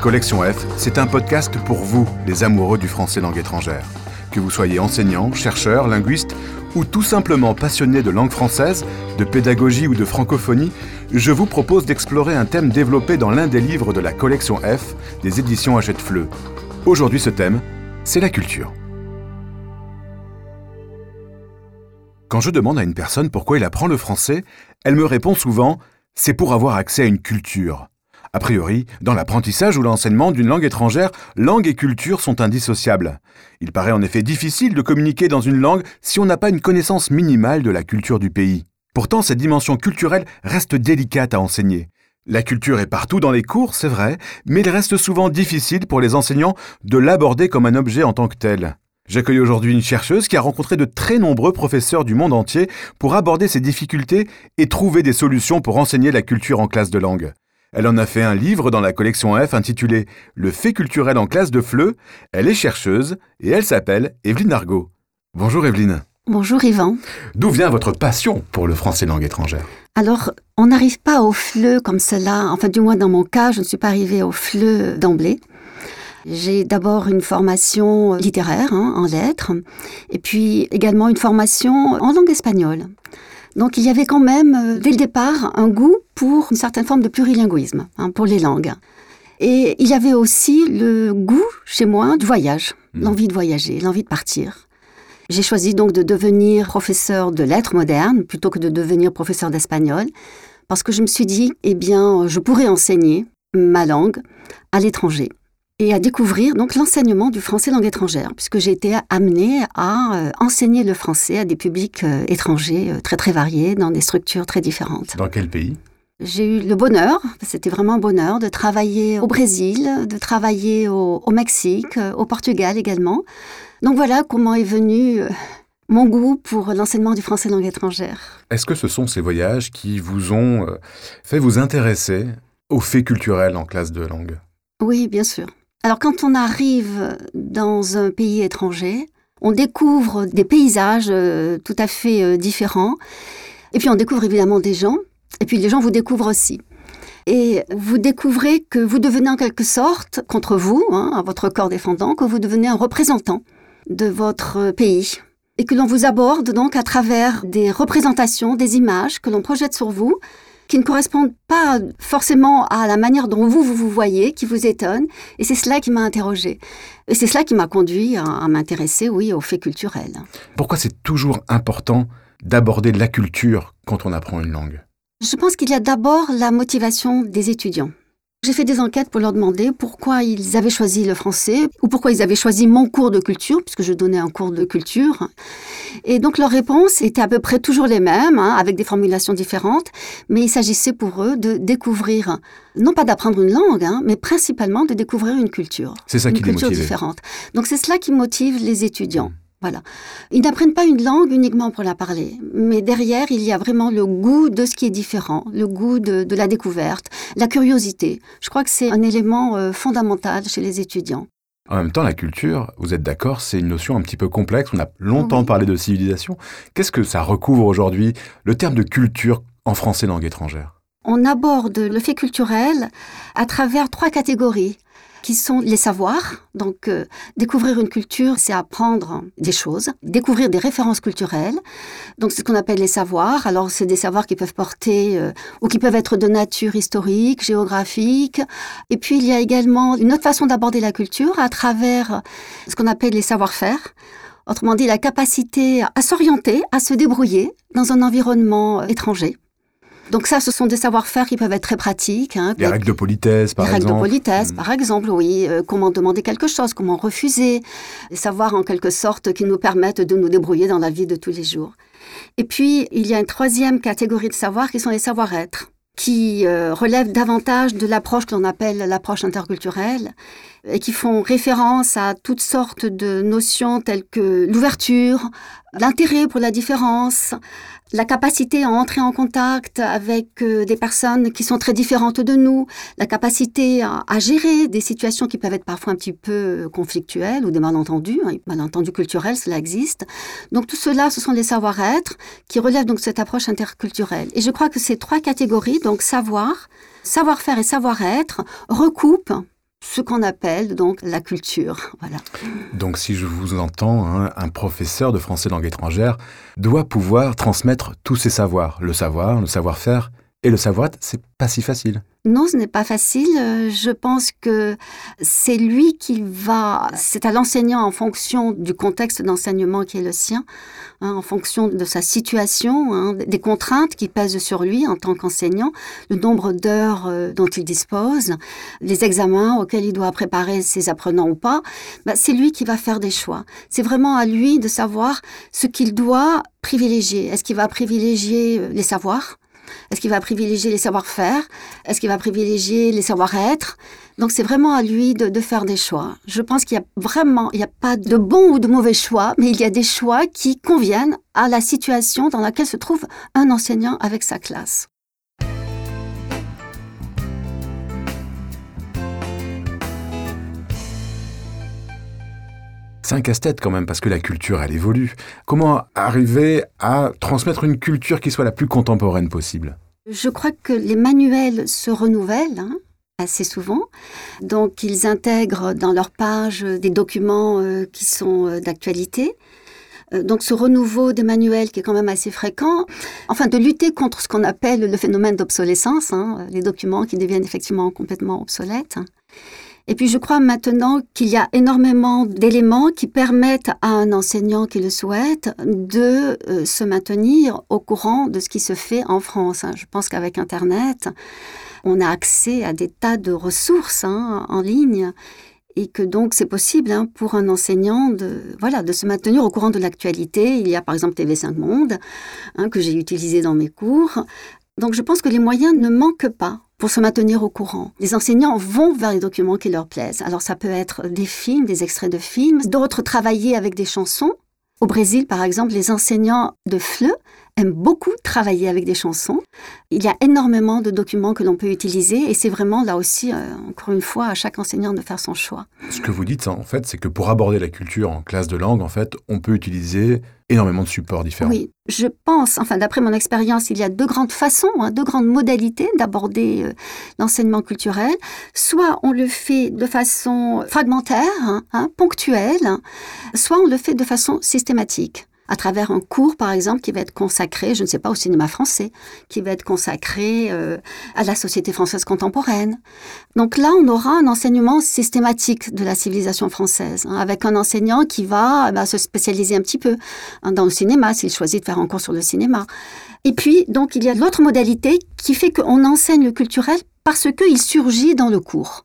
Collection F, c'est un podcast pour vous, les amoureux du français langue étrangère. Que vous soyez enseignant, chercheur, linguiste ou tout simplement passionné de langue française, de pédagogie ou de francophonie, je vous propose d'explorer un thème développé dans l'un des livres de la collection F des éditions Hachette-Fleu. Aujourd'hui, ce thème, c'est la culture. Quand je demande à une personne pourquoi il apprend le français, elle me répond souvent c'est pour avoir accès à une culture. A priori, dans l'apprentissage ou l'enseignement d'une langue étrangère, langue et culture sont indissociables. Il paraît en effet difficile de communiquer dans une langue si on n'a pas une connaissance minimale de la culture du pays. Pourtant, cette dimension culturelle reste délicate à enseigner. La culture est partout dans les cours, c'est vrai, mais il reste souvent difficile pour les enseignants de l'aborder comme un objet en tant que tel. J'accueille aujourd'hui une chercheuse qui a rencontré de très nombreux professeurs du monde entier pour aborder ces difficultés et trouver des solutions pour enseigner la culture en classe de langue. Elle en a fait un livre dans la collection F intitulé Le fait culturel en classe de FLE. Elle est chercheuse et elle s'appelle Evelyne Argot. Bonjour Evelyne. Bonjour Yvan. D'où vient votre passion pour le français langue étrangère? Alors, on n'arrive pas au FLE comme cela. Enfin, du moins dans mon cas, je ne suis pas arrivée au FLE d'emblée. J'ai d'abord une formation littéraire hein, en lettres et puis également une formation en langue espagnole. Donc il y avait quand même, euh, dès le départ, un goût pour une certaine forme de plurilinguisme, hein, pour les langues. Et il y avait aussi le goût chez moi du voyage, mmh. l'envie de voyager, l'envie de partir. J'ai choisi donc de devenir professeur de lettres modernes plutôt que de devenir professeur d'espagnol, parce que je me suis dit, eh bien, je pourrais enseigner ma langue à l'étranger et à découvrir donc l'enseignement du français langue étrangère, puisque j'ai été amenée à euh, enseigner le français à des publics euh, étrangers euh, très très variés, dans des structures très différentes. Dans quel pays? J'ai eu le bonheur, c'était vraiment un bonheur, de travailler au Brésil, de travailler au, au, Mexique, au Portugal également. Donc voilà comment est venu mon goût pour l'enseignement du français langue étrangère. Est-ce que ce sont ces voyages qui vous ont fait vous intéresser aux faits culturels en classe de langue? Oui, bien sûr. Alors quand on arrive dans un pays étranger, on découvre des paysages euh, tout à fait euh, différents, et puis on découvre évidemment des gens, et puis les gens vous découvrent aussi. Et vous découvrez que vous devenez en quelque sorte, contre vous, hein, à votre corps défendant, que vous devenez un représentant de votre pays. Et que l'on vous aborde donc à travers des représentations, des images que l'on projette sur vous, qui ne correspondent pas forcément à la manière dont vous, vous, vous voyez, qui vous étonne. Et c'est cela qui m'a interrogée. Et c'est cela qui m'a conduit à, m'intéresser, oui, aux faits culturels. Pourquoi c'est toujours important d'aborder la culture quand on apprend une langue? Je pense qu'il y a d'abord la motivation des étudiants. J'ai fait des enquêtes pour leur demander pourquoi ils avaient choisi le français ou pourquoi ils avaient choisi mon cours de culture, puisque je donnais un cours de culture. Et donc leurs réponses étaient à peu près toujours les mêmes, hein, avec des formulations différentes, mais il s'agissait pour eux de découvrir, non pas d'apprendre une langue, hein, mais principalement de découvrir une culture. C'est ça une qui culture différente. Donc c'est cela qui motive les étudiants. Voilà. Ils n'apprennent pas une langue uniquement pour la parler, mais derrière, il y a vraiment le goût de ce qui est différent, le goût de, la découverte, la curiosité. Je crois que c'est un élément euh, fondamental chez les étudiants. En même temps, la culture, vous êtes d'accord, c'est une notion un petit peu complexe. On a longtemps parlé de civilisation. Qu'est-ce que ça recouvre aujourd'hui, le terme de culture en français langue étrangère? On aborde le fait culturel à travers trois catégories qui sont les savoirs. Donc, euh, découvrir une culture, c'est apprendre des choses, découvrir des références culturelles. Donc, c'est ce qu'on appelle les savoirs. Alors, c'est des savoirs qui peuvent porter euh, ou qui peuvent être de nature historique, géographique. Et puis, il y a également une autre façon d'aborder la culture à travers ce qu'on appelle les savoir-faire. Autrement dit, la capacité à s'orienter, à se débrouiller dans un environnement étranger. Donc ça, ce sont des savoir-faire qui peuvent être très pratiques. Hein, les règles de politesse, par exemple. Les règles de politesse, mm. par exemple, oui. Euh, comment demander quelque chose, comment refuser. Des savoirs, en quelque sorte, qui nous permettent de nous débrouiller dans la vie de tous les jours. Et puis, il y a une troisième catégorie de savoirs qui sont les savoir-être qui euh, relèvent davantage de l'approche que l'on appelle l'approche interculturelle et qui font référence à toutes sortes de notions telles que l'ouverture, l'intérêt pour la différence, la capacité à entrer en contact avec euh, des personnes qui sont très différentes de nous, la capacité à, gérer des situations qui peuvent être parfois un petit peu euh, conflictuelles ou des malentendus, hein, malentendus culturels, cela existe. Donc tout cela, ce sont les savoir-être qui relèvent donc cette approche interculturelle. Et je crois que ces trois catégories, donc savoir, savoir-faire et savoir-être, recoupent ce qu'on appelle donc la culture. Voilà. Donc si je vous entends, hein, un professeur de français langue étrangère doit pouvoir transmettre tous ses savoirs, le savoir, le savoir-faire et le savoir-être, c'est pas si facile. Non, ce n'est pas facile. Euh, je pense que c'est lui qui va, c'est à l'enseignant en fonction du contexte d'enseignement qui est le sien, hein, en fonction de sa situation, hein, des contraintes qui pèsent sur lui en tant qu'enseignant, le nombre d'heures euh, dont il dispose, les examens auxquels il doit préparer ses apprenants ou pas. Bah, c'est lui qui va faire des choix. C'est vraiment à lui de savoir ce qu'il doit privilégier. Est-ce qu'il va privilégier euh, les savoirs? Est-ce qu'il va privilégier les savoir-faire? Est-ce qu'il va privilégier les savoir-être? Donc c'est vraiment à lui de, faire des choix. Je pense qu'il y a vraiment, il n'y a pas de bon ou de mauvais choix, mais il y a des choix qui conviennent à la situation dans laquelle se trouve un enseignant avec sa classe. C'est un casse-tête quand même, parce que la culture, elle évolue. Comment arriver à transmettre une culture qui soit la plus contemporaine possible? Je crois que les manuels se renouvellent. Hein, assez souvent. Donc ils intègrent dans leur page des documents euh, qui sont euh, d'actualité. Euh, donc ce renouveau des manuels qui est quand même assez fréquent, enfin de lutter contre ce qu'on appelle le phénomène d'obsolescence, hein, les documents qui deviennent effectivement complètement obsolètes. Et puis je crois maintenant qu'il y a énormément d'éléments qui permettent à un enseignant qui le souhaite de euh, se maintenir au courant de ce qui se fait en France. Hein. Je pense qu'avec Internet, on a accès à des tas de ressources hein, en ligne et que donc c'est possible hein, pour un enseignant de voilà de se maintenir au courant de l'actualité. Il y a par exemple TV5 Monde que j'ai utilisé dans mes cours. Donc je pense que les moyens ne manquent pas pour se maintenir au courant. Les enseignants vont vers les documents qui leur plaisent. Alors ça peut être des films, des extraits de films, d'autres travailler avec des chansons. Au Brésil, par exemple, les enseignants de FLE aiment beaucoup travailler avec des chansons. Il y a énormément de documents que l'on peut utiliser et c'est vraiment là aussi, euh, encore une fois, à chaque enseignant de faire son choix. Ce que vous dites, en fait, c'est que pour aborder la culture en classe de langue, en fait, on peut utiliser énormément de supports différents. Oui, je pense, enfin d'après mon expérience, il y a deux grandes façons, hein, deux grandes modalités d'aborder euh, l'enseignement culturel. Soit on le fait de façon fragmentaire, hein, hein, ponctuelle, soit on le fait de façon systématique à travers un cours, par exemple, qui va être consacré, je ne sais pas, au cinéma français, qui va être consacré euh, à la société française contemporaine. Donc là, on aura un enseignement systématique de la civilisation française, hein, avec un enseignant qui va eh ben, se spécialiser un petit peu hein, dans le cinéma, s'il choisit de faire un cours sur le cinéma. Et puis, donc, il y a l'autre modalité qui fait qu'on enseigne le culturel parce qu'il surgit dans le cours.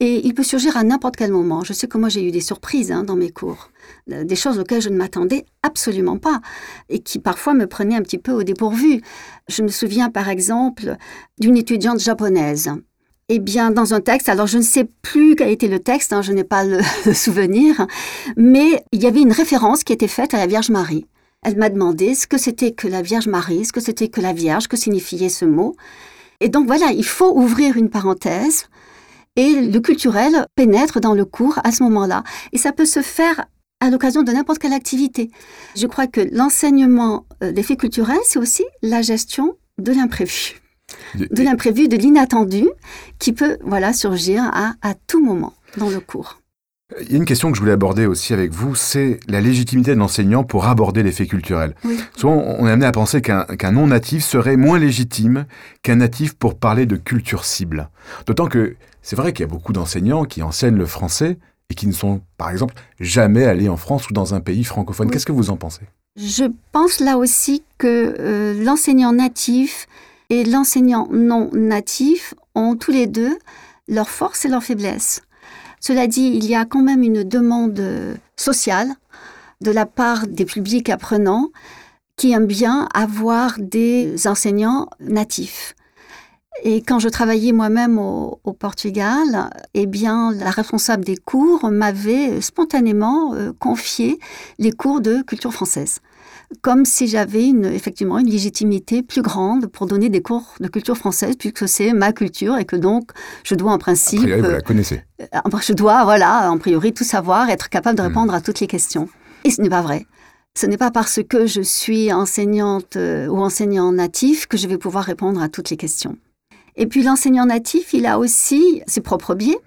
Et il peut surgir à n'importe quel moment. Je sais que moi, j'ai eu des surprises hein, dans mes cours. Euh, des choses auxquelles je ne m'attendais absolument pas et qui parfois me prenaient un petit peu au dépourvu. Je me souviens par exemple d'une étudiante japonaise. Eh bien, dans un texte, alors je ne sais plus quel était le texte, hein, je n'ai pas le, souvenir, mais il y avait une référence qui était faite à la Vierge Marie. Elle m'a demandé ce que c'était que la Vierge Marie, ce que c'était que la Vierge, que signifiait ce mot. Et donc voilà, il faut ouvrir une parenthèse et le culturel pénètre dans le cours à ce moment-là. Et ça peut se faire à l'occasion de n'importe quelle activité. Je crois que l'enseignement euh, des faits culturels, c'est aussi la gestion de l'imprévu. De l'imprévu, de l'inattendu, qui peut voilà, surgir à, à tout moment dans le cours. Il y a une question que je voulais aborder aussi avec vous, c'est la légitimité de l'enseignant pour aborder les faits culturels. Souvent, on est amené à penser qu'un non-natif serait moins légitime qu'un natif pour parler de culture cible. D'autant que c'est vrai qu'il y a beaucoup d'enseignants qui enseignent le français, et qui ne sont, par exemple, jamais allés en France ou dans un pays francophone. Qu'est-ce que vous en pensez? Je pense là aussi que euh, l'enseignant natif et l'enseignant non natif ont tous les deux leurs forces et leurs faiblesses. Cela dit, il y a quand même une demande sociale de la part des publics apprenants qui aiment bien avoir des enseignants natifs. Et quand je travaillais moi-même au, Portugal, eh bien, la responsable des cours m'avait spontanément euh, confié les cours de culture française comme si j'avais une, effectivement une légitimité plus grande pour donner des cours de culture française, puisque c'est ma culture et que donc je dois en principe... A vous la connaissez. Euh, je dois, voilà, en priori, tout savoir, être capable de hmm. répondre à toutes les questions. Et ce n'est pas vrai. Ce n'est pas parce que je suis enseignante euh, ou enseignant natif que je vais pouvoir répondre à toutes les questions. Et puis l'enseignant natif, il a aussi ses propres biais.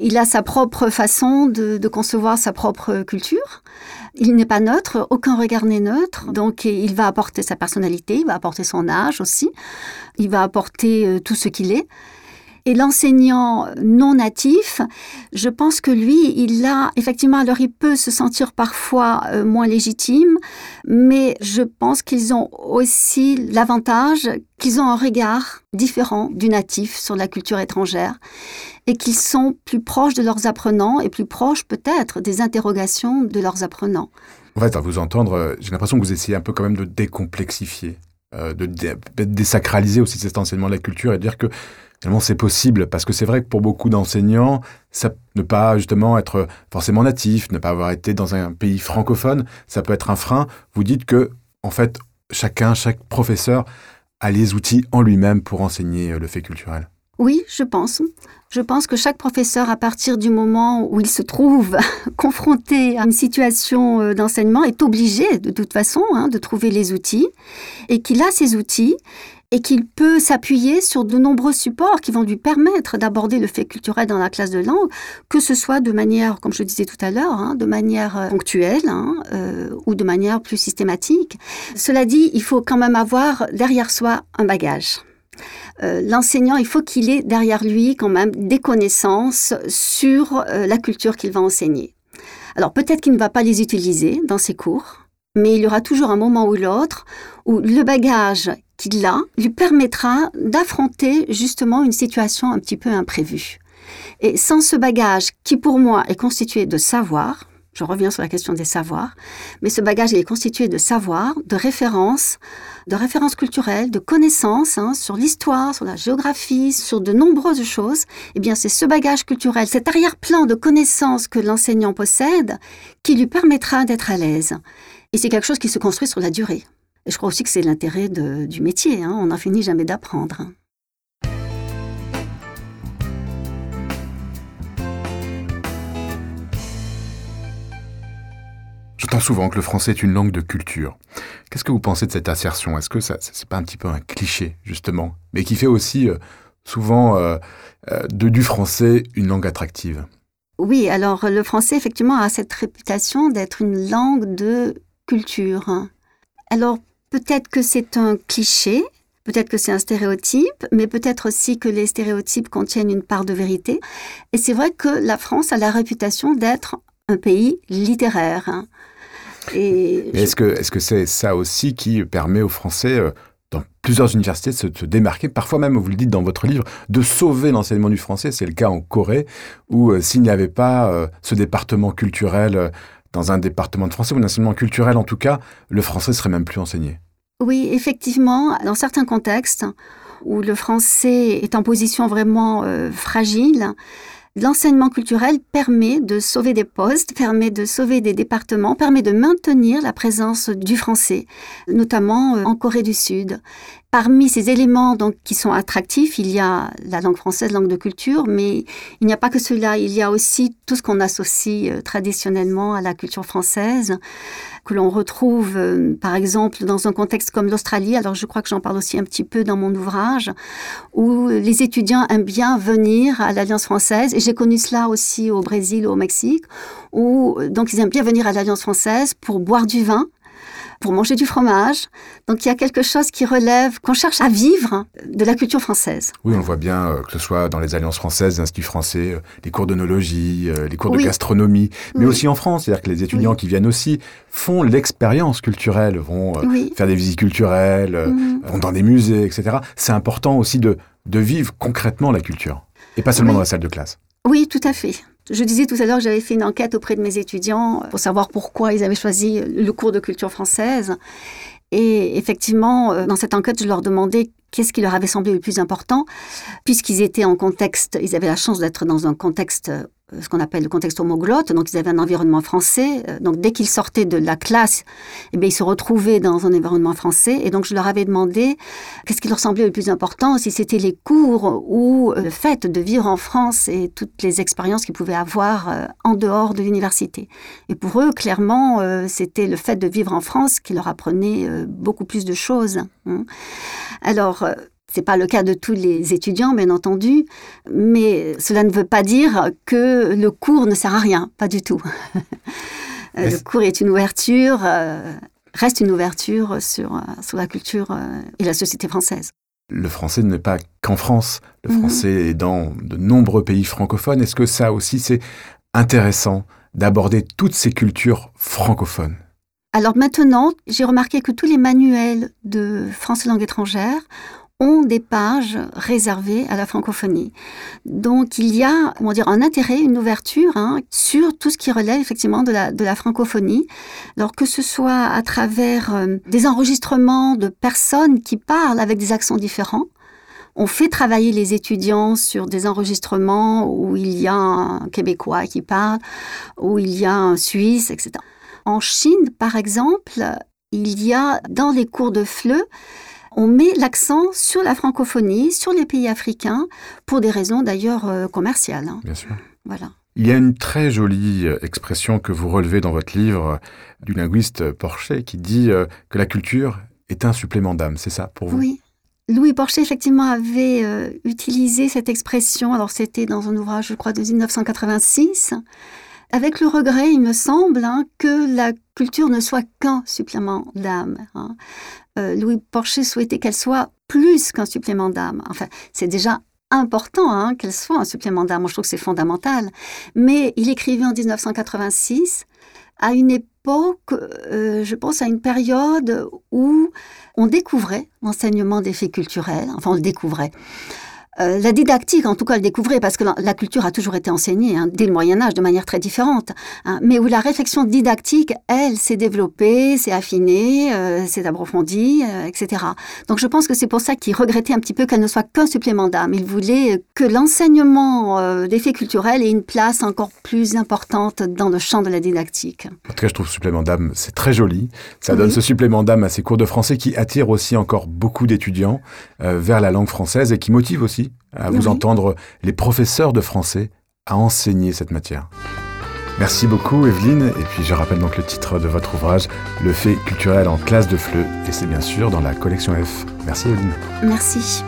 Il a sa propre façon de, concevoir sa propre culture. Il n'est pas neutre, aucun regard n'est neutre, donc il va apporter sa personnalité, il va apporter son âge aussi, il va apporter euh, tout ce qu'il est. Et l'enseignant non natif, je pense que lui, il a effectivement, alors il peut se sentir parfois euh, moins légitime, mais je pense qu'ils ont aussi l'avantage qu'ils ont un regard différent du natif sur la culture étrangère et qu'ils sont plus proches de leurs apprenants et plus proches peut-être des interrogations de leurs apprenants. En fait, à vous entendre, euh, j'ai l'impression que vous essayez un peu quand même de décomplexifier, euh, de désacraliser aussi cet enseignement de la culture et de dire que C'est possible parce que c'est vrai que pour beaucoup d'enseignants, ça ne pas justement être forcément natif, ne pas avoir été dans un pays francophone, ça peut être un frein. Vous dites que en fait, chacun, chaque professeur a les outils en lui-même pour enseigner le fait culturel. Oui, je pense. Je pense que chaque professeur, à partir du moment où il se trouve confronté à une situation euh, d'enseignement, est obligé de toute façon hein, de trouver les outils et qu'il a ces outils et qu'il peut s'appuyer sur de nombreux supports qui vont lui permettre d'aborder le fait culturel dans la classe de langue, que ce soit de manière, comme je disais tout à l'heure, hein, de manière euh, ponctuelle hein, euh, ou de manière plus systématique. Cela dit, il faut quand même avoir derrière soi un bagage. Euh, l'enseignant, il faut qu'il ait derrière lui quand même des connaissances sur la culture qu'il va enseigner. Alors peut-être qu'il ne va pas les utiliser dans ses cours, mais il y aura toujours un moment ou l'autre où le bagage qu'il a lui permettra d'affronter justement une situation un petit peu imprévue. Et sans ce bagage qui pour moi est constitué de savoir, je reviens sur la question des savoirs, mais ce bagage est constitué de savoir, de références, de références culturelles, de connaissances hein, sur l'histoire, sur la géographie, sur de nombreuses choses. Eh bien, c'est ce bagage culturel, cet arrière-plan de connaissances que l'enseignant possède qui lui permettra d'être à l'aise. Et c'est quelque chose qui se construit sur la durée. Et je crois aussi que c'est l'intérêt du métier. Hein. On n'en finit jamais d'apprendre. J'entends souvent que le français est une langue de culture. Qu'est-ce que vous pensez de cette assertion? Est-ce que ça, c'est pas un petit peu un cliché justement, mais qui fait aussi euh, souvent euh, euh, de du français une langue attractive? Oui, alors le français effectivement a cette réputation d'être une langue de culture. Alors Peut-être que c'est un cliché, peut-être que c'est un stéréotype, mais peut-être aussi que les stéréotypes contiennent une part de vérité. Et c'est vrai que la France a la réputation d'être un pays littéraire. Est-ce que est-ce que c'est ça aussi qui permet aux Français euh, dans plusieurs universités de se, démarquer, parfois même, vous le dites dans votre livre, de sauver l'enseignement du français? C'est le cas en Corée, où euh, s'il n'y avait pas euh, ce département culturel dans un département de français ou un enseignement culturel en tout cas, le français serait même plus enseigné. Oui, effectivement, dans certains contextes où le français est en position vraiment euh, fragile, l'enseignement culturel permet de sauver des postes, permet de sauver des départements, permet de maintenir la présence du français, notamment euh, en Corée du Sud. Parmi ces éléments donc, qui sont attractifs, il y a la langue française, langue de culture, mais il n'y a pas que cela. Il y a aussi tout ce qu'on associe euh, traditionnellement à la culture française, que l'on retrouve euh, par exemple dans un contexte comme l'Australie. Alors je crois que j'en parle aussi un petit peu dans mon ouvrage, où les étudiants aiment bien venir à l'Alliance française. Et j'ai connu cela aussi au Brésil au Mexique, où donc ils aiment bien venir à l'Alliance française pour boire du vin pour manger du fromage. Donc il y a quelque chose qui relève, qu'on cherche à vivre de la culture française. Oui, on le voit bien, euh, que ce soit dans les alliances françaises, les instituts français, euh, les cours d'onologie, euh, les cours de gastronomie, mais aussi en France. C'est-à-dire que les étudiants qui viennent aussi font l'expérience culturelle, vont faire des visites culturelles, mm. vont dans des musées, etc. C'est important aussi de, de vivre concrètement la culture, et pas seulement dans la salle de classe. Oui, tout à fait. Je disais tout à l'heure que j'avais fait une enquête auprès de mes étudiants pour savoir pourquoi ils avaient choisi le cours de culture française. Et effectivement, euh, dans cette enquête, je leur demandais qu'est-ce qui leur avait semblé le plus important, puisqu'ils étaient en contexte, ils avaient la chance d'être dans un contexte euh, ce qu'on appelle le contexte homoglotte, donc ils avaient un environnement français. Euh, donc dès qu'ils sortaient de la classe, eh bien, ils se retrouvaient dans un environnement français. Et donc je leur avais demandé qu'est-ce qui leur semblait le plus important, si c'était les cours ou euh, le fait de vivre en France et toutes les expériences qu'ils pouvaient avoir en dehors de l'université. Et pour eux, clairement, c'était le fait de vivre en France qui leur apprenait beaucoup plus de choses. Hein. Alors, c'est pas le cas de tous les étudiants, bien entendu, mais cela ne veut pas dire que le cours ne sert à rien, pas du tout. le cours est une ouverture, euh, reste une ouverture sur, euh, sur la culture euh, et la société française. Le français n'est pas qu'en France, le mhm. français est dans de nombreux pays francophones. Est-ce que ça aussi c'est intéressant d'aborder toutes ces cultures francophones? Alors maintenant, j'ai remarqué que tous les manuels de français langue étrangère ont des pages réservées à la francophonie. Donc il y a, comment dire, un intérêt, une ouverture hein, sur tout ce qui relève effectivement de la, francophonie. Alors que ce soit à travers euh, des enregistrements de personnes qui parlent avec des accents différents, on fait travailler les étudiants sur des enregistrements où il y a un Québécois qui parle, où il y a un Suisse, etc. En Chine, par exemple, il y a dans les cours de FLE on met l'accent sur la francophonie, sur les pays africains, pour des raisons d'ailleurs euh, commerciales. Hein. Bien sûr. Voilà. Il y a une très jolie euh, expression que vous relevez dans votre livre euh, du linguiste Porcher qui dit que la culture est un supplément d'âme. C'est ça pour vous? Oui. Louis Porcher, effectivement, avait utilisé cette expression. Alors, c'était dans un ouvrage, je crois, de 1986. Avec le regret, il me semble, hein, que la culture ne soit qu'un supplément d'âme. Hein. Euh, Louis Porcher souhaitait qu'elle soit plus qu'un supplément d'âme. Enfin, c'est déjà important hein, qu'elle soit un supplément d'âme. Moi, je trouve que c'est fondamental. Mais il écrivait en 1986 à une époque, euh, je pense à une période où on découvrait l'enseignement des faits culturels. Enfin, on le découvrait. Euh, la didactique, en tout cas, le découvrait parce que la, culture a toujours été enseignée hein, dès le Moyen Âge de manière très différente, hein, mais où la réflexion didactique, elle, s'est développée, s'est affinée, euh, s'est approfondie, euh, etc. Donc je pense que c'est pour ça qu'il regrettait un petit peu qu'elle ne soit qu'un supplément d'âme. Il voulait que l'enseignement des faits culturels ait une place encore plus importante dans le champ de la didactique. En tout cas, je trouve supplément d'âme, c'est très joli. Ça donne ce supplément d'âme à ces cours de français qui attirent aussi encore beaucoup d'étudiants vers la langue française et qui motivent aussi à vous entendre les professeurs de français à enseigner cette matière. Merci beaucoup Evelyne, et puis je rappelle donc le titre de votre ouvrage, Le fait culturel en classe de FLE, et c'est bien sûr dans la collection F. Merci Evelyne. Merci.